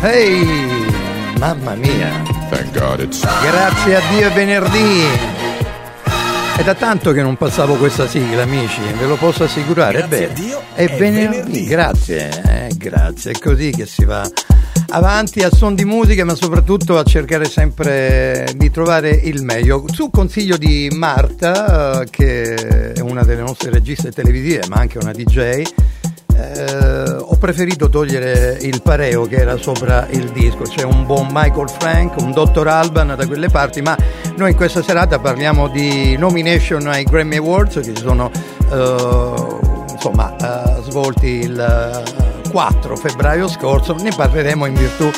Ehi, mamma mia. Thank God it's Grazie a Dio è venerdì. È da tanto che non passavo questa sigla, amici, ve lo posso assicurare. Grazie Beh, a Dio, è, è venerdì. venerdì. Grazie, eh, grazie. È così che si va avanti a son di musica, ma soprattutto a cercare sempre di trovare il meglio. Su consiglio di Marta, eh, che è una delle nostre registe televisive, ma anche una DJ. Eh, ho preferito togliere il pareo che era sopra il disco, c'è un buon Michael Frank, un Dr. Alban da quelle parti, ma noi in questa serata parliamo di nomination ai Grammy Awards che si sono eh, insomma, eh, svolti il eh, 4 febbraio scorso, ne parleremo in virtù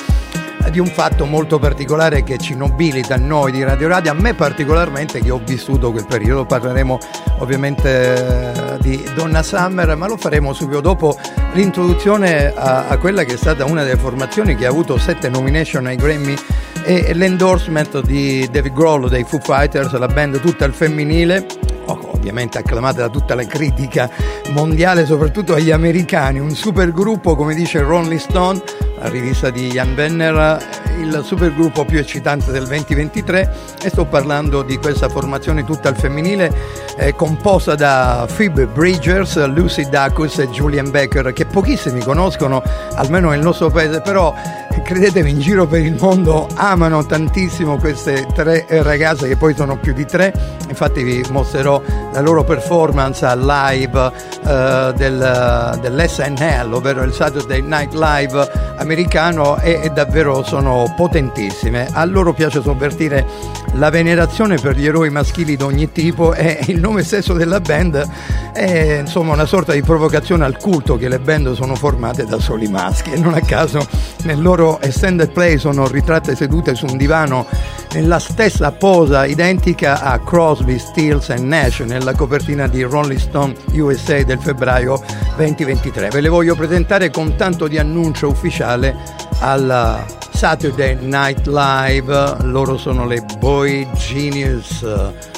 di un fatto molto particolare che ci nobilita a noi di Radio Radio, a me particolarmente che ho vissuto quel periodo, parleremo ovviamente eh, di Donna Summer, ma lo faremo subito dopo l'introduzione a, a quella che è stata una delle formazioni che ha avuto sette nomination ai Grammy e l'endorsement di David Grohl dei Foo Fighters, la band tutta al femminile, ovviamente acclamata da tutta la critica mondiale, soprattutto agli americani, un supergruppo come dice Rolling Stone, la rivista di Jan Benner, il supergruppo più eccitante del 2023 e sto parlando di questa formazione tutta al femminile eh, composta da Phoebe Bridgers, Lucy Dacus e Julian Becker che pochissimi conoscono, almeno nel nostro paese, però credetemi in giro per il mondo amano tantissimo queste tre ragazze che poi sono più di tre, infatti vi mostrerò la loro performance live eh, del, dell'SNL, ovvero il Saturday Night Live americano e, e davvero sono potentissime. A loro piace sovvertire la venerazione per gli eroi maschili di ogni tipo e il nome stesso della band è insomma una sorta di provocazione al culto che le band sono formate da soli maschi e non a caso nel loro extended play sono ritratte sedute su un divano nella stessa posa identica a Crosby, Stills e Nash nella copertina di Rolling Stone USA del febbraio 2023. Ve le voglio presentare con tanto di annuncio ufficiale alla Saturday Night Live. Loro sono le Boy Genius.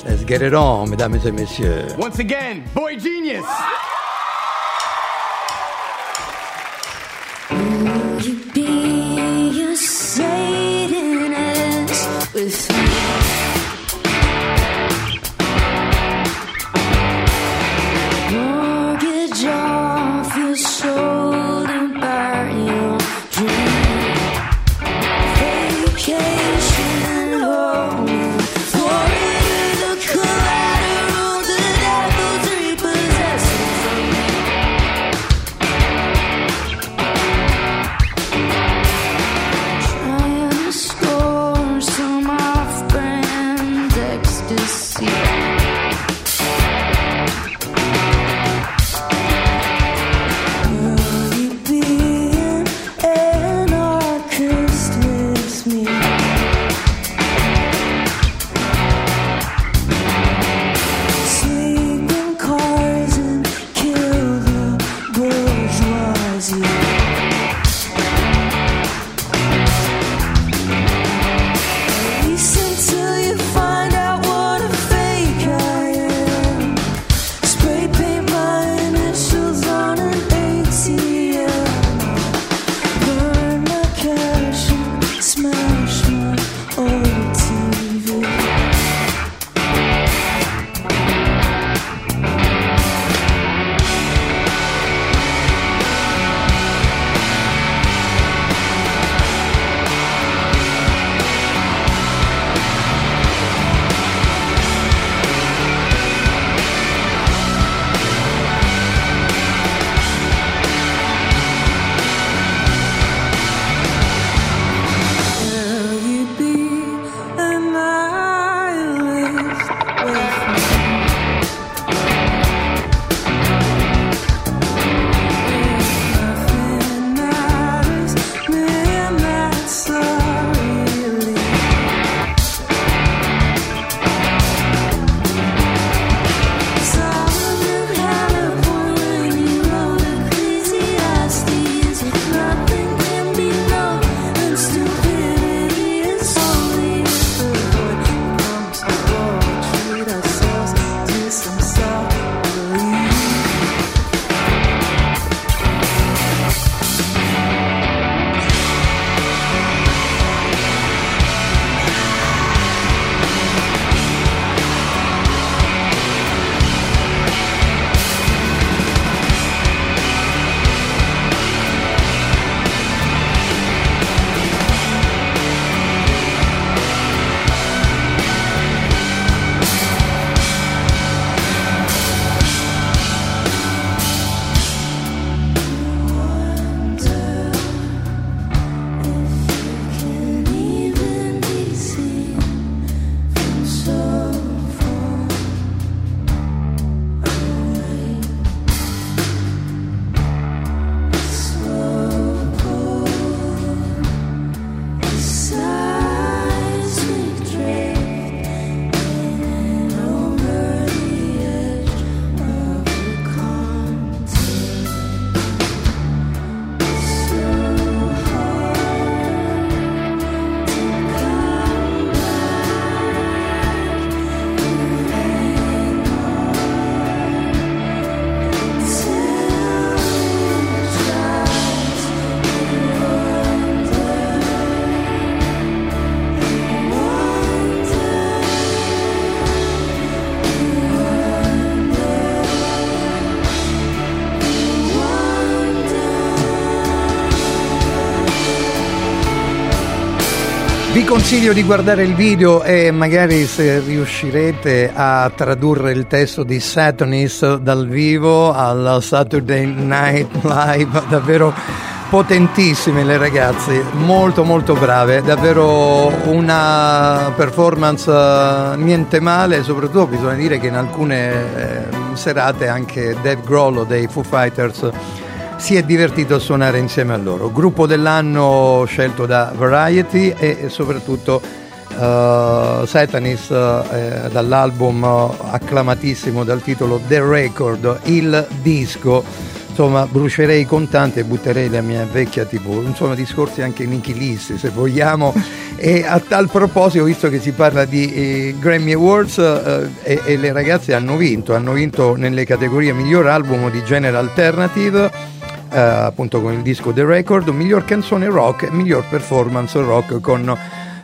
Let's get it on, mesdames et messieurs. Once again, Boy Genius. Consiglio di guardare il video e magari se riuscirete a tradurre il testo di Satanis dal vivo al Saturday Night Live, davvero potentissime le ragazze, molto molto brave, davvero una performance eh, niente male, soprattutto bisogna dire che in alcune eh, serate anche Dave Grollo dei Foo Fighters si è divertito a suonare insieme a loro. Gruppo dell'anno scelto da Variety e soprattutto uh, Satanis uh, dall'album acclamatissimo dal titolo The Record, il disco. Insomma brucerei contanti e butterei la mia vecchia tv insomma discorsi anche nichilisti se vogliamo. E a tal proposito visto che si parla di eh, Grammy Awards eh, e, e, le ragazze hanno vinto hanno vinto nelle categorie miglior album di genere alternative eh, appunto con il disco The Record miglior canzone rock miglior performance rock con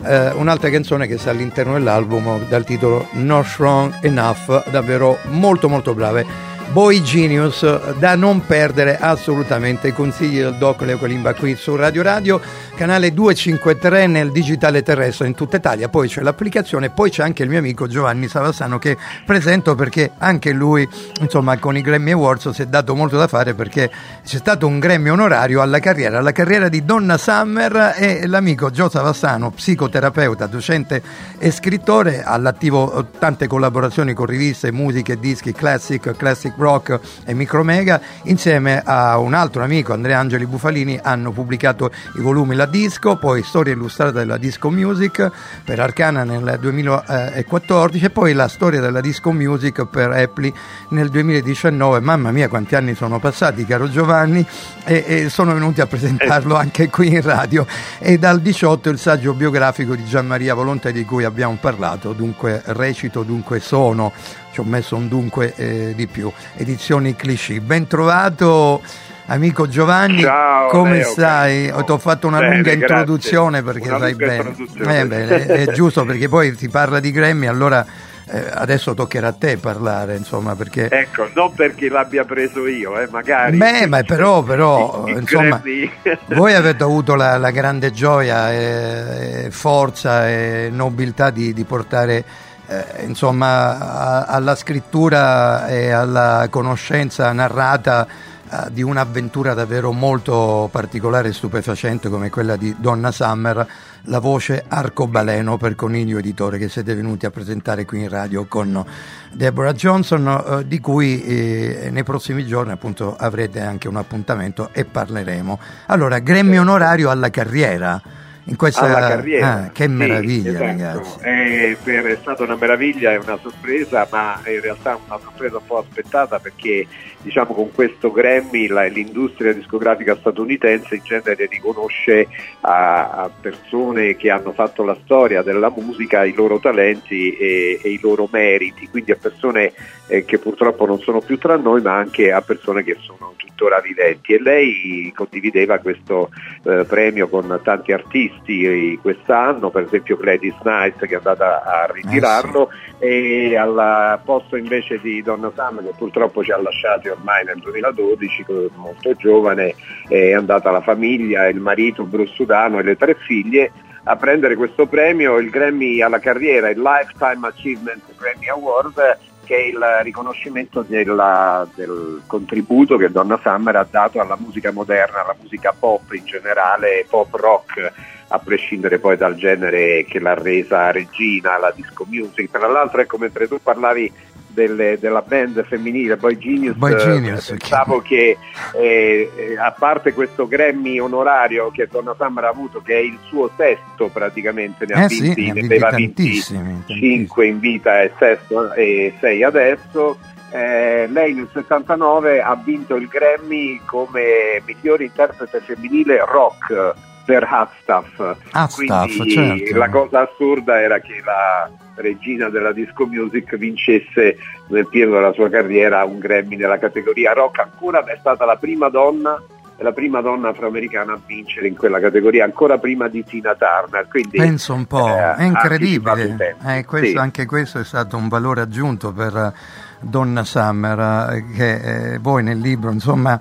eh, un'altra canzone che sta all'interno dell'album dal titolo Not Strong Enough davvero molto molto brave Boy Genius da non perdere assolutamente. Consigli del Doc Leo Colimba qui su Radio Radio, canale 253 nel digitale terrestre in tutta Italia. Poi c'è l'applicazione, poi c'è anche il mio amico Giovanni Savassano che presento perché anche lui, insomma, con i Grammy Awards si è dato molto da fare perché c'è stato un Grammy onorario alla carriera, alla carriera di Donna Summer e l'amico Gio Savassano, psicoterapeuta, docente e scrittore, all'attivo tante collaborazioni con riviste, musiche, dischi, classic, classic rock e Micromega, insieme a un altro amico, Andrea Angeli Bufalini, hanno pubblicato i volumi La Disco, poi Storia illustrata della Disco Music per Arcana nel 2014 e poi la storia della Disco Music per Apple nel 2019. Mamma mia quanti anni sono passati, caro Giovanni, e, e sono venuti a presentarlo Eh. anche qui in radio. E dal 18 il saggio biografico di Gian Maria Volonté di cui abbiamo parlato, dunque recito, dunque sono ci ho messo un dunque eh, di più. Edizioni cliché. Ben trovato amico Giovanni, Ciao, come Leo, stai? carissimo. Ti ho fatto una Bene, lunga grazie. introduzione perché Una sai bene. Eh, beh, è, è giusto perché poi si parla di Grammy, allora eh, adesso toccherà a te parlare, insomma, perché Ecco, non perché l'abbia preso io, eh, magari. Beh, ma però, però I- i insomma, Grammy- voi avete avuto la, la grande gioia e, e forza e nobiltà di, di portare eh, insomma, alla scrittura e alla conoscenza narrata eh, di un'avventura davvero molto particolare e stupefacente come quella di Donna Summer, la voce arcobaleno per Coniglio Editore che siete venuti a presentare qui in radio con Deborah Johnson, eh, di cui eh, nei prossimi giorni appunto avrete anche un appuntamento e parleremo. Allora, Grammy onorario alla carriera. In questa, alla carriera. Ah, che Sì, meraviglia, esatto. ragazzi. È, per- è stata una meraviglia, è una sorpresa, ma in realtà una sorpresa un po' aspettata perché diciamo con questo Grammy la- l'industria discografica statunitense in genere riconosce a, a persone che hanno fatto la storia della musica i loro talenti e, e i loro meriti, quindi a persone eh, che purtroppo non sono più tra noi, ma anche a persone che sono tuttora viventi. E lei condivideva questo eh, premio con tanti artisti eh, quest'anno, per esempio Gladys Knight che è andata a ritirarlo e al posto invece di Donna Summer che purtroppo ci ha lasciati ormai nel 2012, co- molto giovane, è andata la famiglia, il marito Bruce Sudano e le tre figlie a prendere questo premio, il Grammy alla carriera, il Lifetime Achievement Grammy Award che è il riconoscimento della- del contributo che Donna Summer ha dato alla musica moderna, alla musica pop in generale, pop rock, a prescindere poi dal genere che l'ha resa regina, la disco music. Tra l'altro, ecco, mentre tu parlavi delle- della band femminile Boy Genius, Boy eh, Genius, pensavo che eh, eh, a parte questo Grammy onorario che Donna Summer ha avuto, che è il suo sesto praticamente, ne ha Eh sì, vinti, ne ha ne aveva vinti tantissimi, tantissimi. 5 in vita e, sesto, e 6 adesso. Eh, lei nel 79 ha vinto il Grammy come miglior interprete femminile rock per Stuff, Quindi certo. la cosa assurda era che la regina della disco music vincesse nel pieno della sua carriera un Grammy nella categoria rock. Ancora è stata la prima donna la prima donna afroamericana a vincere in quella categoria, ancora prima di Tina Turner. Quindi, Penso un po', eh, è incredibile. Eh, questo- Sì. Anche questo è stato un valore aggiunto per Donna Summer, eh, che eh, voi nel libro insomma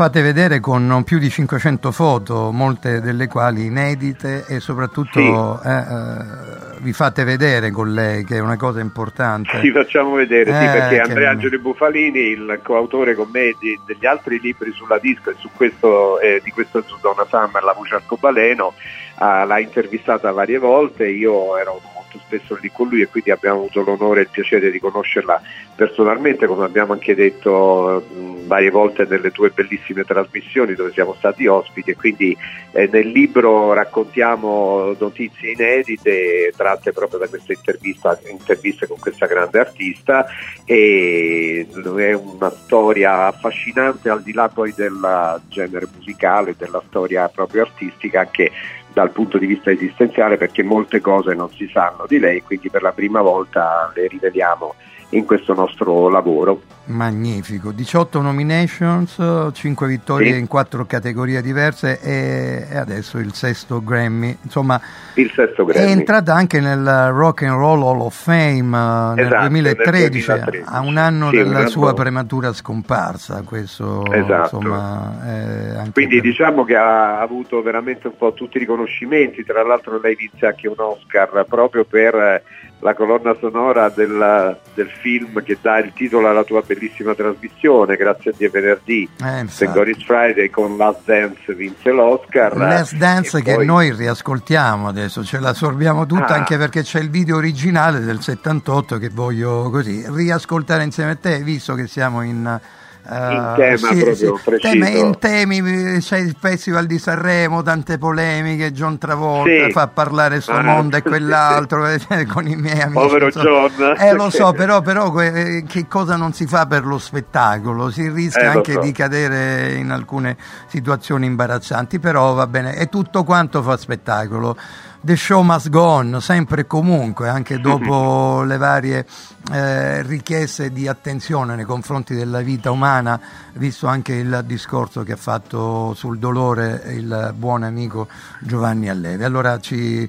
fate vedere con più di 500 foto, molte delle quali inedite e soprattutto eh, eh, vi fate vedere con lei, che è una cosa importante. Ci facciamo vedere, sì, Eh, perché che- Andrea Angeli Bufalini, il coautore con me di- degli altri libri sulla disco e su questo, eh, di questo su Donna Summer, la voce arcobaleno, ah, l'ha intervistata varie volte, io ero molto spesso lì con lui e quindi abbiamo avuto l'onore e il piacere di conoscerla personalmente, come abbiamo anche detto varie volte nelle tue bellissime trasmissioni dove siamo stati ospiti. E quindi eh, nel libro raccontiamo notizie inedite tratte proprio da questa intervista, interviste con questa grande artista. E è una storia affascinante al di là poi del genere musicale, della storia proprio artistica anche dal punto di vista esistenziale perché molte cose non si sanno di lei quindi per la prima volta le riveliamo in questo nostro lavoro. Magnifico, 18 nominations, 5 vittorie Sì. in 4 categorie diverse e, adesso il sesto Grammy. Insomma, Il sesto è Grammy. entrata anche nel Rock and Roll Hall of Fame eh, nel Esatto, 2013, nel 2013. a un anno Sì, dalla un sua prematura scomparsa. Questo, Esatto. insomma, è Quindi per- diciamo che ha avuto veramente un po' tutti i riconoscimenti, tra l'altro lei vinse anche un Oscar proprio per la colonna sonora del, del film che dà il titolo alla tua bellissima trasmissione, grazie a Dio venerdì, eh. Goris Friday con Last Dance vinse l'Oscar. Last Dance E che poi- noi riascoltiamo adesso, ce la sorbiamo tutta Ah. anche perché c'è il video originale del 78 che voglio così riascoltare insieme a te, visto che siamo in... eh, In tema proprio preciso. tema- in temi, c'è il Festival di Sanremo, tante polemiche, John Travolta Sì. fa parlare sto Ah, mondo e sì, quell'altro eh, con i miei amici. Povero insomma. John. Eh lo so, però, però que- che cosa non si fa per lo spettacolo? Si rischia Eh, anche so. di cadere in alcune situazioni imbarazzanti, però va bene, e tutto quanto fa spettacolo. The show must go on, sempre e comunque, anche dopo le varie eh, richieste di attenzione nei confronti della vita umana, visto anche il discorso che ha fatto sul dolore il buon amico Giovanni Allevi. Allora ci,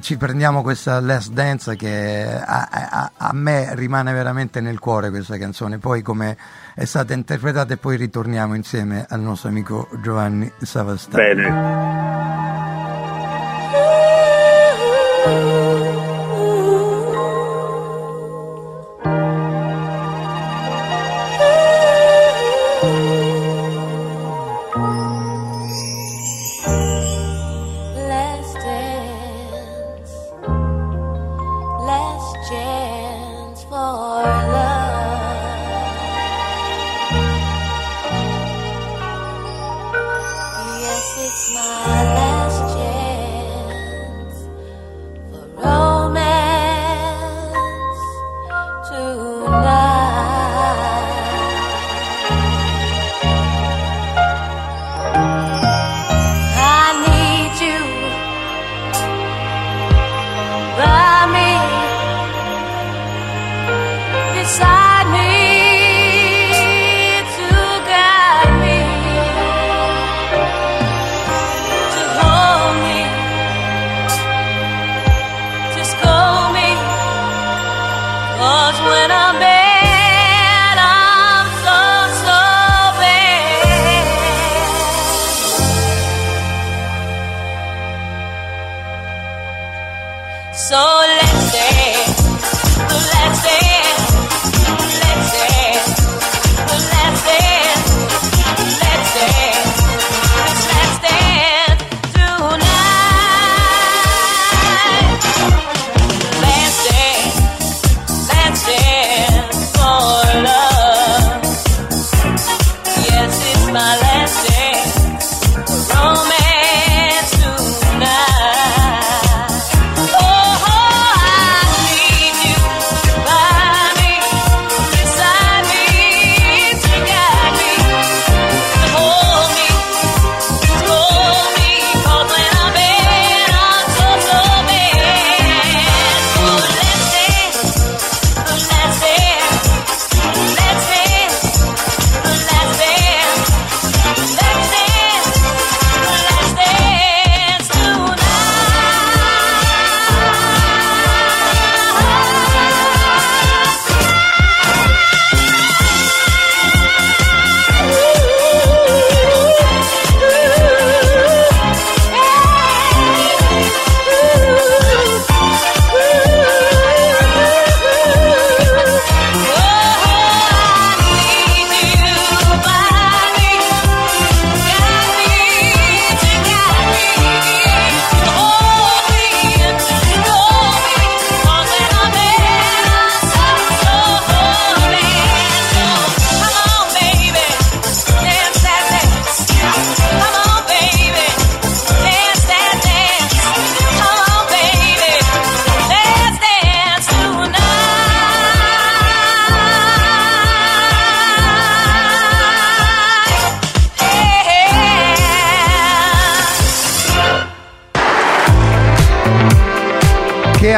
ci prendiamo questa Last Dance che a, a- a me rimane veramente nel cuore questa canzone, poi come è stata interpretata e poi ritorniamo insieme al nostro amico Giovanni Savastano. Bene. Last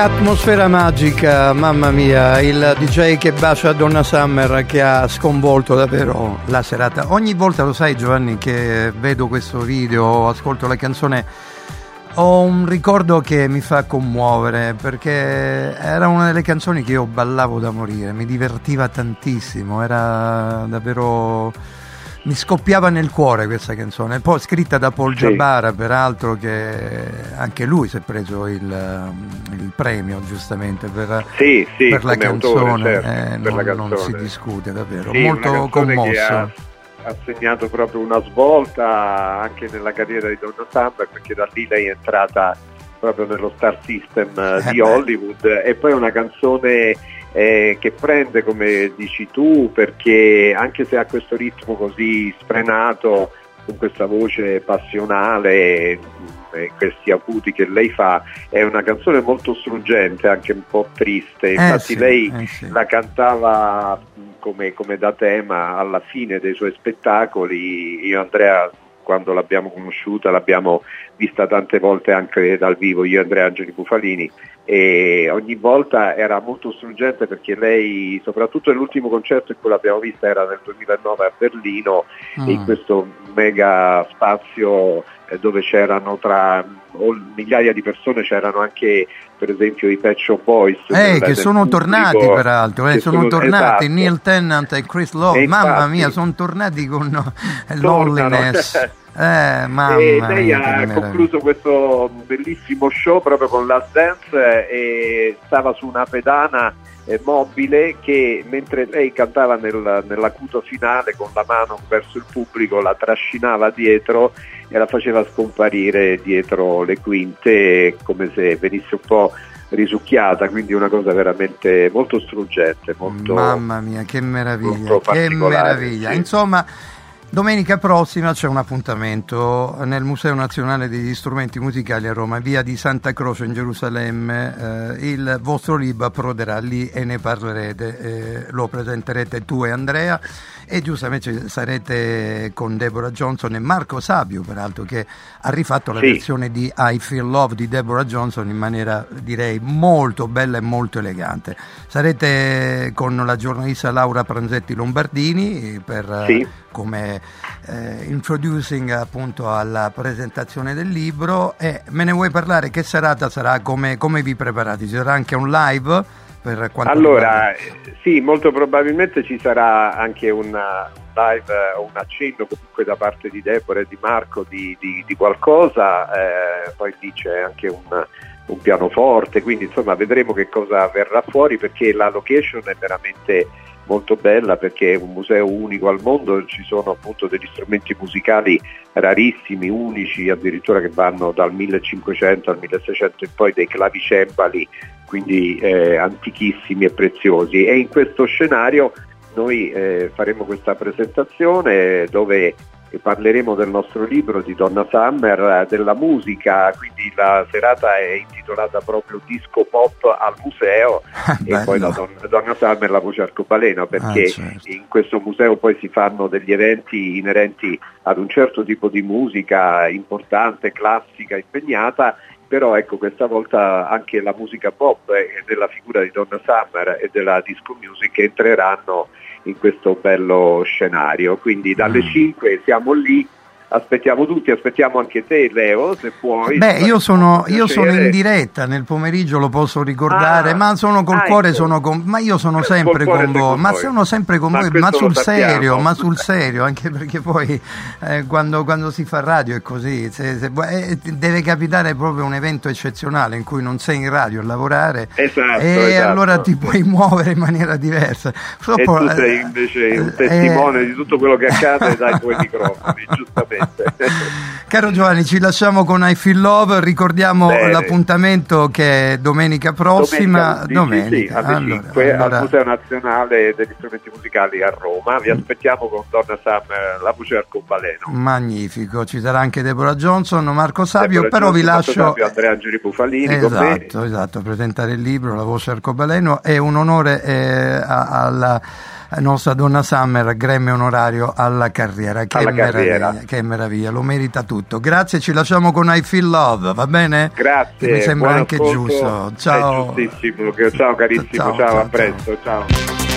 atmosfera magica, mamma mia, il DJ che bacia Donna Summer che ha sconvolto davvero la serata. Ogni volta lo sai Giovanni che vedo questo video, ascolto la canzone, ho un ricordo che mi fa commuovere perché era una delle canzoni che io ballavo da morire, mi divertiva tantissimo, era davvero mi scoppiava nel cuore questa canzone, poi scritta da Paul Sì. Giabara, peraltro che anche lui si è preso il, il premio giustamente per, Sì, sì, per la come autore, canzone, certo, eh, per non, la non si canzone. discute davvero, molto canzone commosso. ha, ha segnato proprio una svolta anche nella carriera di Donna Summer perché da lì lei è entrata proprio nello star system eh, Eh di beh. Hollywood e poi è una canzone eh, che prende come dici tu perché anche se ha questo ritmo così sfrenato con questa voce passionale e questi acuti che lei fa è una canzone molto struggente anche un po' triste Eh infatti sì, lei eh sì. la cantava mh, come, come da tema alla fine dei suoi spettacoli. Io Andrea, quando l'abbiamo conosciuta, l'abbiamo vista tante volte anche dal vivo, io e Andrea Angeli Bufalini, e ogni volta era molto struggente perché lei, soprattutto nell'ultimo concerto in cui l'abbiamo vista, era nel 2009 a Berlino, Mm. in questo mega spazio eh, dove c'erano tra migliaia di persone, c'erano anche per esempio i Pet Shop Boys. Eh, che sono pubblico, tornati peraltro, eh, che sono, tornati esatto. Neil Tennant e Chris Love, E mamma infatti- mia, sono tornati con eh, Tornano. loneliness. Eh, e lei ha concluso questo bellissimo show proprio con Last Dance eh, e stava su una pedana eh, mobile che mentre lei cantava nel- nell'acuto finale con la mano verso il pubblico la trascinava dietro e la faceva scomparire dietro le quinte come se venisse un po' risucchiata, quindi una cosa veramente molto struggente, molto Mamma mia, che meraviglia, che meraviglia. sì. Insomma, domenica prossima c'è un appuntamento nel Museo Nazionale degli Strumenti Musicali a Roma, via di Santa Croce in Gerusalemme. Eh, il vostro libro approderà lì e ne parlerete, eh, lo presenterete tu e Andrea e giustamente sarete con Deborah Johnson e Marco Sabio, peraltro, che ha rifatto la Sì. versione di I Feel Love di Deborah Johnson in maniera direi molto bella e molto elegante. Sarete con la giornalista Laura Pranzetti Lombardini per, Sì. come eh, introducing appunto alla presentazione del libro e me ne vuoi parlare? Che serata sarà? Come, come vi preparate? Ci sarà anche un live? Per quanto Allora, riguarda- sì, molto probabilmente ci sarà anche un live eh, o un accenno comunque da parte di Deborah e di Marco di, di- di qualcosa, eh, poi lì c'è anche un, un pianoforte, quindi insomma vedremo che cosa verrà fuori perché la location è veramente molto bella perché è un museo unico al mondo, ci sono appunto degli strumenti musicali rarissimi, unici, addirittura che vanno dal 1500 al 1600 e poi dei clavicembali quindi eh, antichissimi e preziosi. E in questo scenario noi eh, faremo questa presentazione dove parleremo del nostro libro di Donna Summer, eh, della musica, quindi la serata è intitolata proprio Disco Pop al museo e Bello. poi la Donna, Donna Summer la voce arcobaleno perché Ah, certo. in questo museo poi si fanno degli eventi inerenti ad un certo tipo di musica importante, classica, impegnata però ecco questa volta anche la musica pop e della figura di Donna Summer e della disco music entreranno in questo bello scenario. Quindi dalle Mm. 5 siamo lì, aspettiamo tutti, aspettiamo anche te Leo se puoi. Beh, io sono, io sono in diretta nel pomeriggio, lo posso ricordare, Ah, ma sono col ah, cuore, ecco. sono con, ma io sono sempre con voi, con ma sono sempre con Ma voi, ma sul serio, ma sul serio, anche perché poi eh, quando, quando si fa radio è così, se- se- eh, deve capitare proprio un evento eccezionale in cui non sei in radio a lavorare Esatto, e esatto. allora ti puoi muovere in maniera diversa. E Purtroppo, tu sei eh, invece un eh, testimone di tutto quello che accade dai tuoi microfoni, giustamente. Caro Giovanni, ci lasciamo con I Feel Love, ricordiamo Bene. l'appuntamento che è domenica prossima. Domenica, 5, allora, alle 5 allora- al Museo Nazionale degli Strumenti Musicali a Roma. Vi aspettiamo con Donna Summer, la voce arcobaleno. Magnifico, ci sarà anche Deborah Johnson, Marco Sabio, Deborah però vi Johnson, Marco lascio... Sabio, Andrea Angeli Bufalini. Esatto, esatto, presentare il libro La voce arcobaleno è un onore eh, alla la nostra donna Summer, Grammy onorario alla carriera. Che, Alla carriera. meraviglia, che meraviglia, lo merita tutto. Grazie, ci lasciamo con I Feel Love, va bene? Grazie. Che mi sembra anche giusto. Ciao. Ciao carissimo, ciao, ciao, a presto, ciao.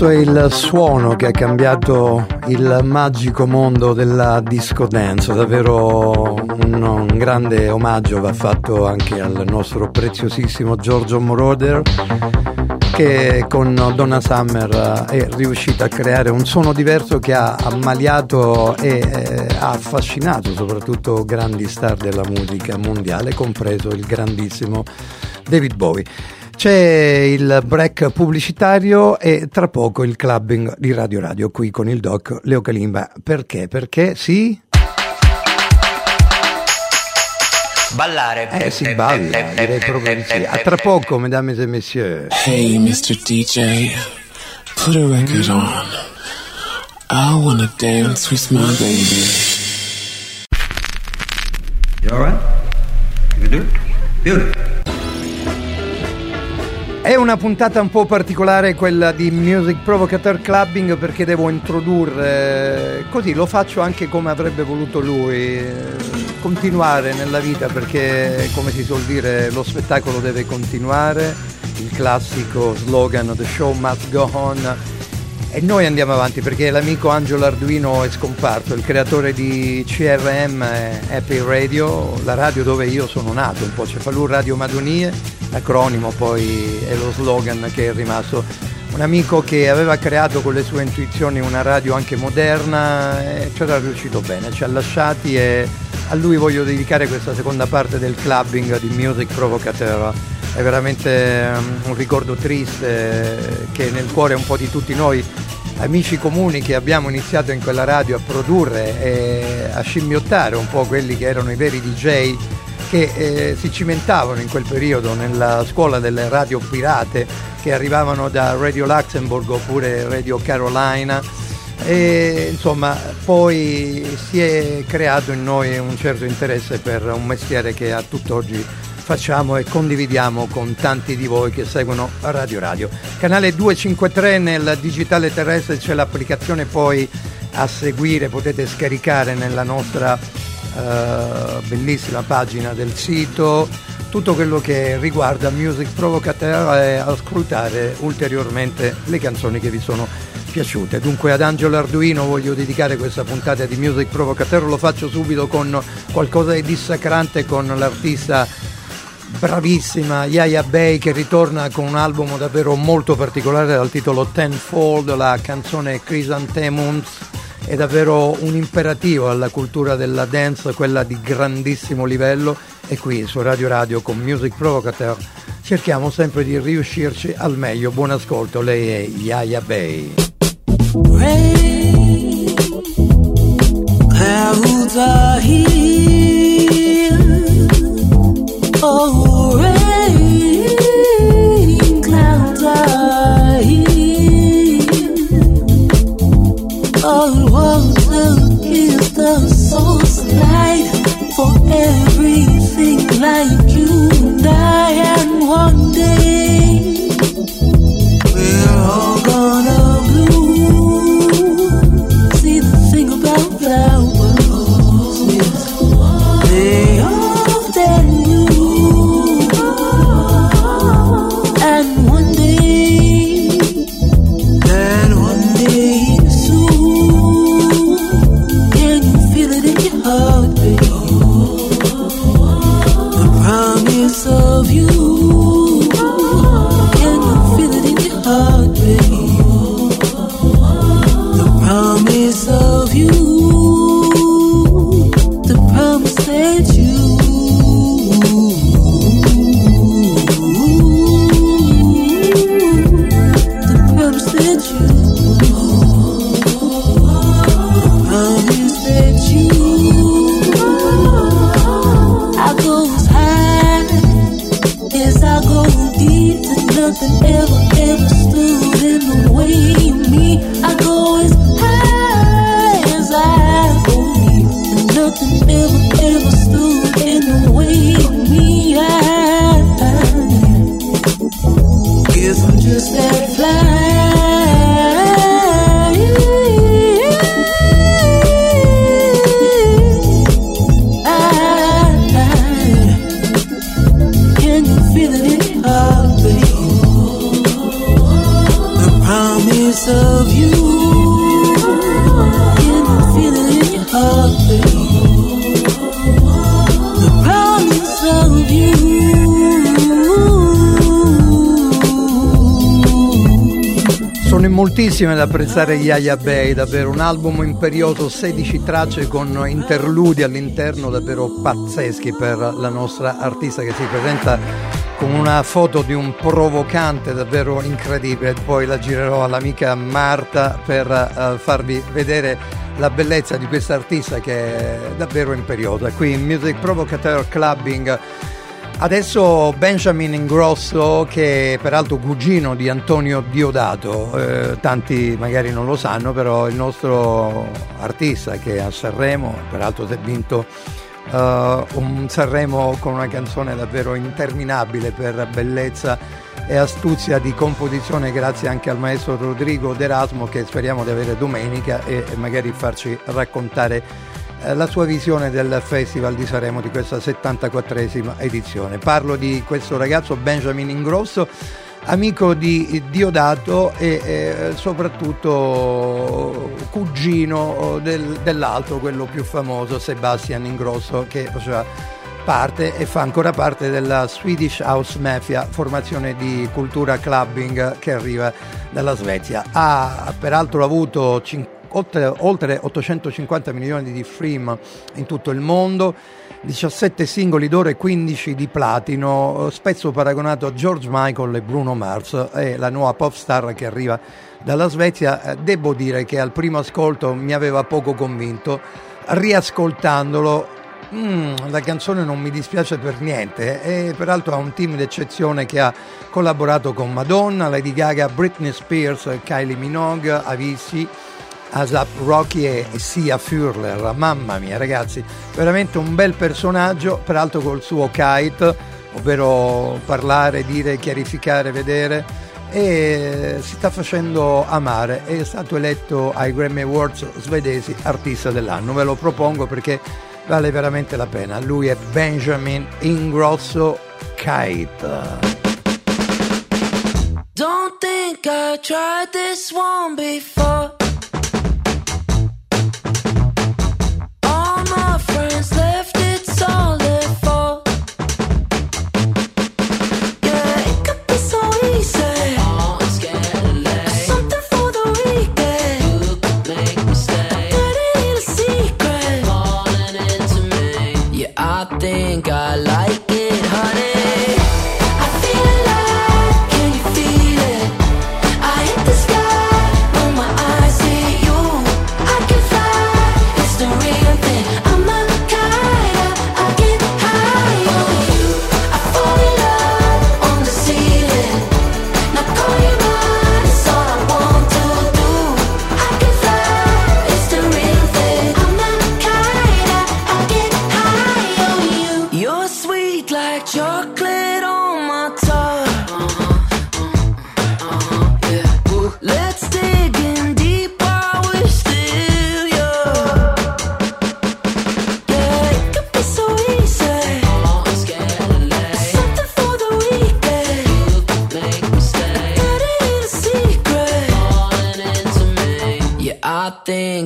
Questo è il suono che ha cambiato il magico mondo della disco dance, davvero un, un grande omaggio va fatto anche al nostro preziosissimo Giorgio Moroder che con Donna Summer è riuscito a creare un suono diverso che ha ammaliato e eh, ha affascinato soprattutto grandi star della musica mondiale, compreso il grandissimo David Bowie. C'è il break pubblicitario e tra poco il clubbing di Radio Radio qui con il doc Leo Calimba. Perché? Perché sì? Ballare. Eh si balla, direi proprio di sì. A tra poco, mesdames et messieurs. Hey, Mr. DJ, put a record on. I wanna dance with my baby. You alright? You do it? Beautiful. È una puntata un po' particolare quella di Music Provocateur Clubbing perché devo introdurre, così lo faccio anche come avrebbe voluto lui, continuare nella vita perché come si suol dire lo spettacolo deve continuare, il classico slogan The show must go on e noi andiamo avanti perché l'amico Angelo Arduino è scomparso, il creatore di CRM Happy Radio, la radio dove io sono nato, un po' Cefalù Radio Madonie, l'acronimo poi è lo slogan che è rimasto. Un amico che aveva creato con le sue intuizioni una radio anche moderna e ci era riuscito bene, ci ha lasciati e a lui voglio dedicare questa seconda parte del clubbing di Music Provocateur. È veramente um, un ricordo triste che nel cuore un po' di tutti noi amici comuni che abbiamo iniziato in quella radio a produrre e a scimmiottare un po' quelli che erano i veri DJ che eh, si cimentavano in quel periodo nella scuola delle radio pirate che arrivavano da Radio Luxembourg oppure Radio Carolina. E insomma poi si è creato in noi un certo interesse per un mestiere che a tutt'oggi facciamo e condividiamo con tanti di voi che seguono Radio Radio. Canale 253 nel digitale terrestre c'è l'applicazione poi a seguire, potete scaricare nella nostra uh, bellissima pagina del sito tutto quello che riguarda Music Provocateur e ascoltare ulteriormente le canzoni che vi sono piaciute. Dunque ad Angelo Arduino voglio dedicare questa puntata di Music Provocateur, lo faccio subito con qualcosa di dissacrante con l'artista bravissima Yaya Bay che ritorna con un album davvero molto particolare dal titolo Tenfold, la canzone Chrysanthemums è davvero un imperativo alla cultura della dance, quella di grandissimo livello e qui su Radio Radio con Music Provocateur cerchiamo sempre di riuscirci al meglio. Buon ascolto, lei è Yaya Bay. Rain, in moltissime ad apprezzare Yaya Bay, davvero un album imperioso, 16 tracce con interludi all'interno davvero pazzeschi per la nostra artista che si presenta con una foto di un provocante davvero incredibile. Poi la girerò all'amica Marta per eh, farvi vedere la bellezza di questa artista che è davvero imperiosa. Qui in Music Provocateur Clubbing Adesso Benjamin Ingrosso, che è peraltro cugino di Antonio Diodato, eh, tanti magari non lo sanno, però il nostro artista che a Sanremo, peraltro si è vinto eh, un Sanremo con una canzone davvero interminabile per bellezza e astuzia di composizione, grazie anche al maestro Rodrigo D'Erasmo che speriamo di avere domenica e magari farci raccontare la sua visione del Festival di Sanremo di questa 74esima edizione. Parlo di questo ragazzo Benjamin Ingrosso, amico di Diodato e eh, soprattutto cugino del- dell'altro, quello più famoso, Sebastian Ingrosso, che faceva parte e fa ancora parte della Swedish House Mafia, formazione di cultura clubbing che arriva dalla Svezia. Ha peraltro avuto cin- oltre, oltre 850 milioni di stream in tutto il mondo, 17 singoli d'oro e 15 di platino, eh, spesso paragonato a George Michael e Bruno Mars, è la nuova pop star che arriva dalla Svezia. Eh, Devo dire che al primo ascolto mi aveva poco convinto, riascoltandolo Mm, la canzone non mi dispiace per niente e peraltro ha un team d'eccezione che ha collaborato con Madonna, Lady Gaga, Britney Spears, Kylie Minogue, Avicii, Asap Rocky e Sia Furler. Mamma mia ragazzi, veramente un bel personaggio, peraltro col suo kite, ovvero parlare, dire, chiarificare, vedere e si sta facendo amare è stato eletto ai Grammy Awards svedesi artista dell'anno ve lo propongo perché vale veramente la pena lui è Benjamin Ingrosso Kite Don't think I tried this one before.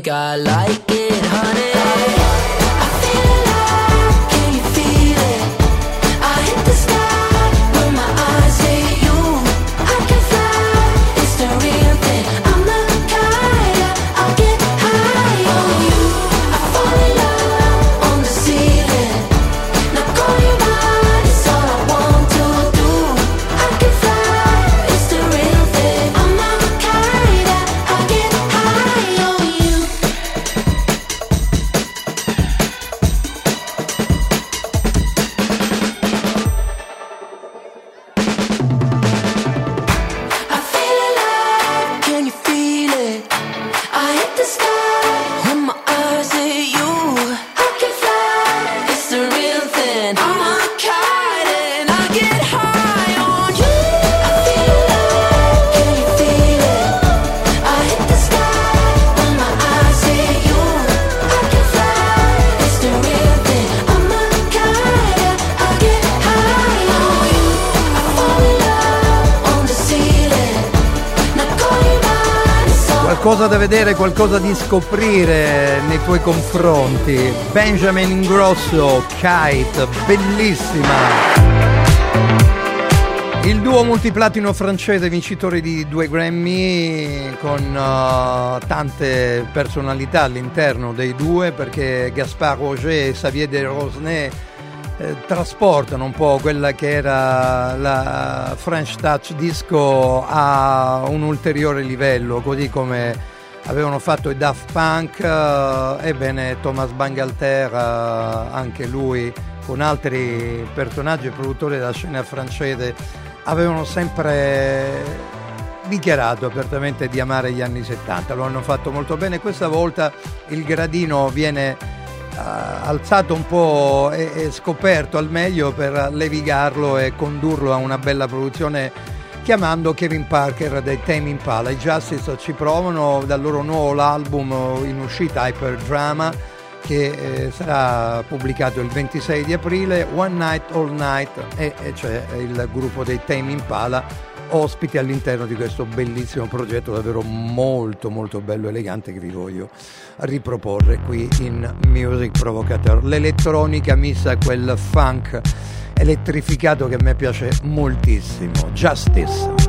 I Qualcosa da vedere, qualcosa di scoprire nei tuoi confronti. Benjamin Ingrosso, Kite, bellissima. Il duo multiplatino francese vincitore di due Grammy con uh, tante personalità all'interno dei due perché Gaspard Roger e Xavier de Rosnay eh, trasportano un po' quella che era la French Touch Disco a un ulteriore livello, così come avevano fatto i Daft Punk, eh, ebbene Thomas Bangalter, eh, anche lui con altri personaggi e produttori della scena francese, avevano sempre dichiarato apertamente di amare gli anni 70, lo hanno fatto molto bene, questa volta il gradino viene alzato un po' e, e scoperto al meglio per levigarlo e condurlo a una bella produzione chiamando Kevin Parker dei Tame Impala. I Justice ci provano dal loro nuovo album in uscita Hyper Drama che eh, sarà pubblicato il 26 di aprile, One Night All Night e, e c'è il gruppo dei Tame Impala ospiti all'interno di questo bellissimo progetto davvero molto molto bello e elegante che vi voglio riproporre qui in Music Provocateur. L'elettronica missa quel funk elettrificato che a me piace moltissimo. Justice.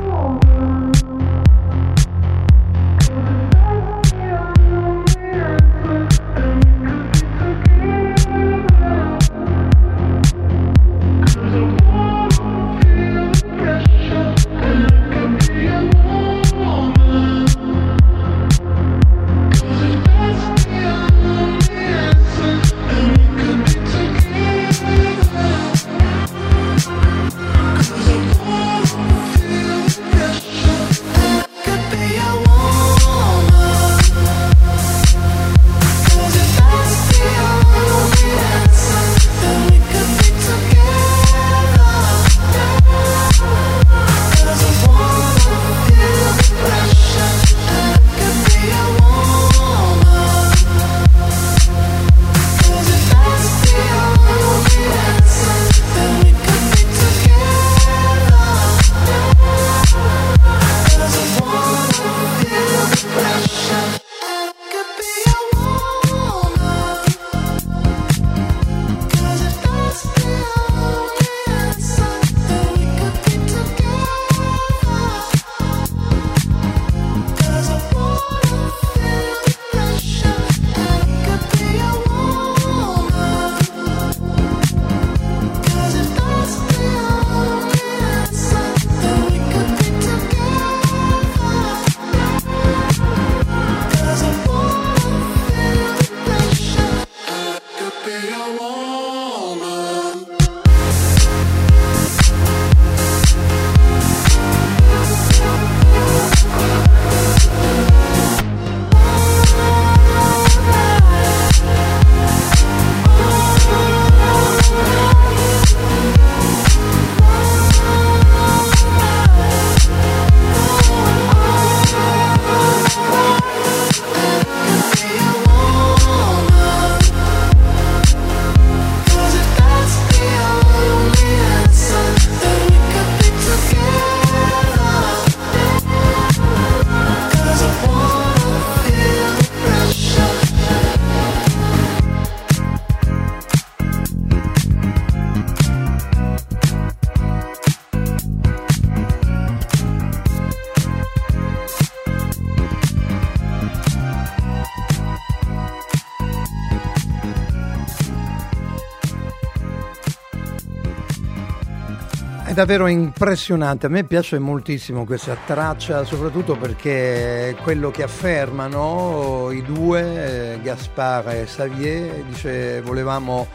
Davvero impressionante, a me piace moltissimo questa traccia, soprattutto perché quello che affermano i due, eh, Gaspar e Xavier, dice volevamo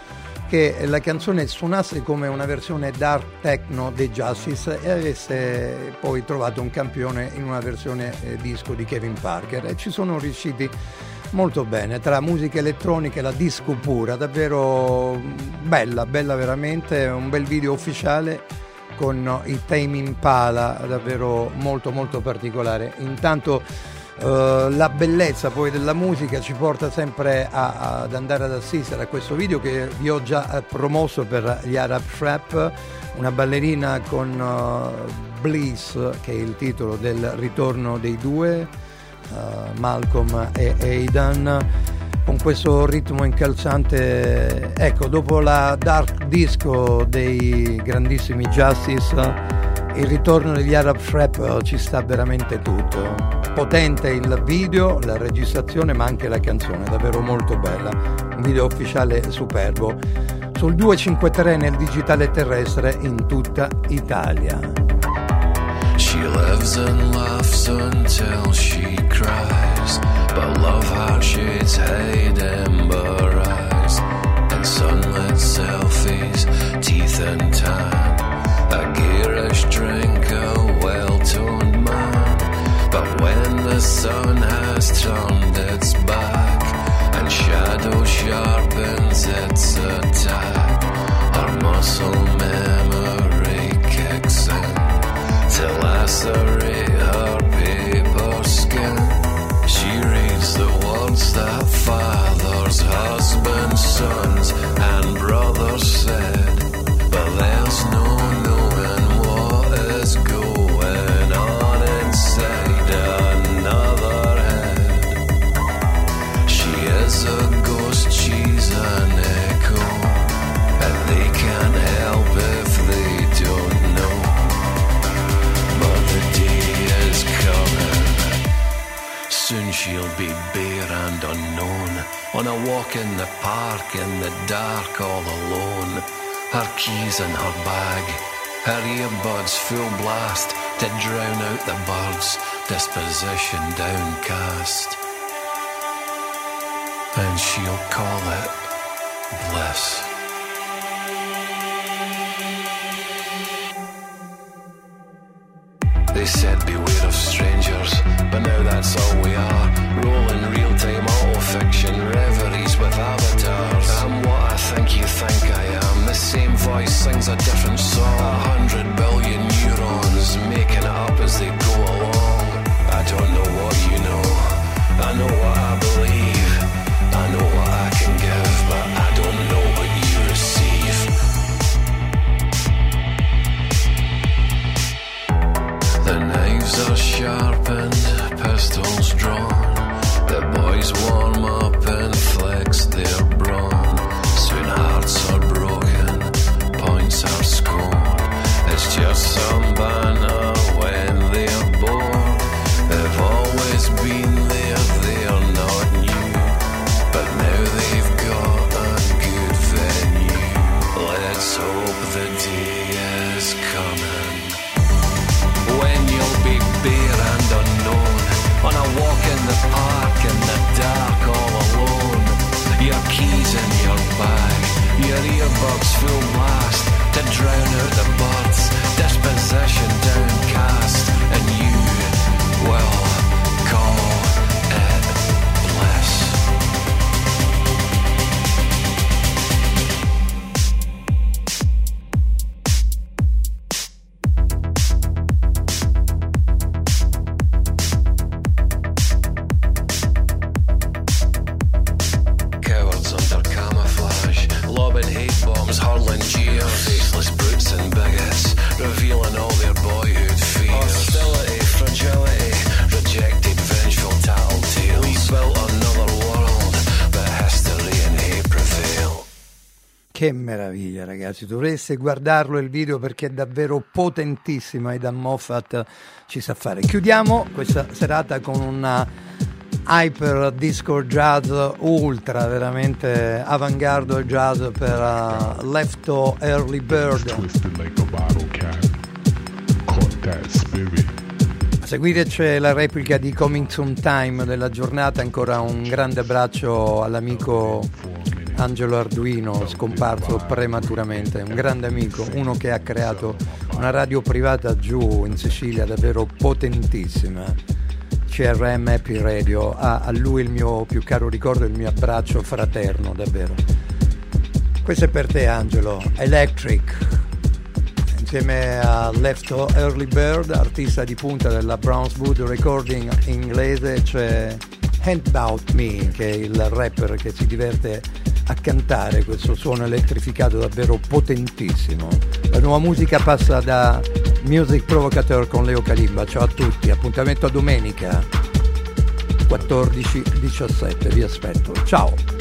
che la canzone suonasse come una versione dark techno dei Justice e avesse poi trovato un campione in una versione eh, disco di Kevin Parker. E ci sono riusciti molto bene tra musica elettronica e la disco pura. Davvero bella bella veramente. Un bel video ufficiale con i Tame Impala davvero molto molto particolare. Intanto eh, la bellezza poi della musica ci porta sempre a- ad andare ad assistere a questo video che vi ho già eh, promosso per gli Arab Trap una ballerina con eh, Bliss che è il titolo del ritorno dei due Uh, Malcolm e Aidan con questo ritmo incalzante ecco dopo la dark disco dei grandissimi Justice il ritorno degli Arab Trap ci sta veramente tutto. Potente il video la registrazione ma anche la canzone davvero molto bella. Un video ufficiale superbo. Sul 253 nel digitale terrestre in tutta Italia. She lives and laughs until she cries. But love heart shades hide ember eyes. And sunlit selfies, teeth and tan. A garish drink, a well toned man. But when the sun has turned its back and shadow sharpens its attack, her muscle memory kicks in to lacerate the birds. Disposition downcast. And she'll call it bliss. They said beware of strangers, but now that's all we are. Rolling real time auto fiction reveries with avatars. I'm what I think you think I am. The same voice sings a different boys warm up and flex their. Soon hearts are broken, points are scored. It's just some meraviglia ragazzi, dovreste guardarlo il video perché è davvero potentissimo Aidan Moffat ci sa fare. Chiudiamo questa serata con una hyper disco jazz ultra, veramente avanguardo jazz per uh, Lefto Early Bird. A seguire c'è la replica di Coming Soon Time della giornata, ancora un grande abbraccio all'amico Angelo Arduino, scomparso prematuramente, un grande amico, uno che ha creato una radio privata giù in Sicilia davvero potentissima. CRM Happy Radio, ha a lui il mio più caro ricordo, il mio abbraccio fraterno, davvero. Questo è per te Angelo, Electric. Insieme a Lefto Early Bird, artista di punta della Brownswood Recording inglese, c'è Handout Me, che è il rapper che si diverte a cantare questo suono elettrificato davvero potentissimo. La nuova musica passa da Music Provocateur con Leo Kalimba. Ciao a tutti, appuntamento a domenica 14-17, vi aspetto. Ciao!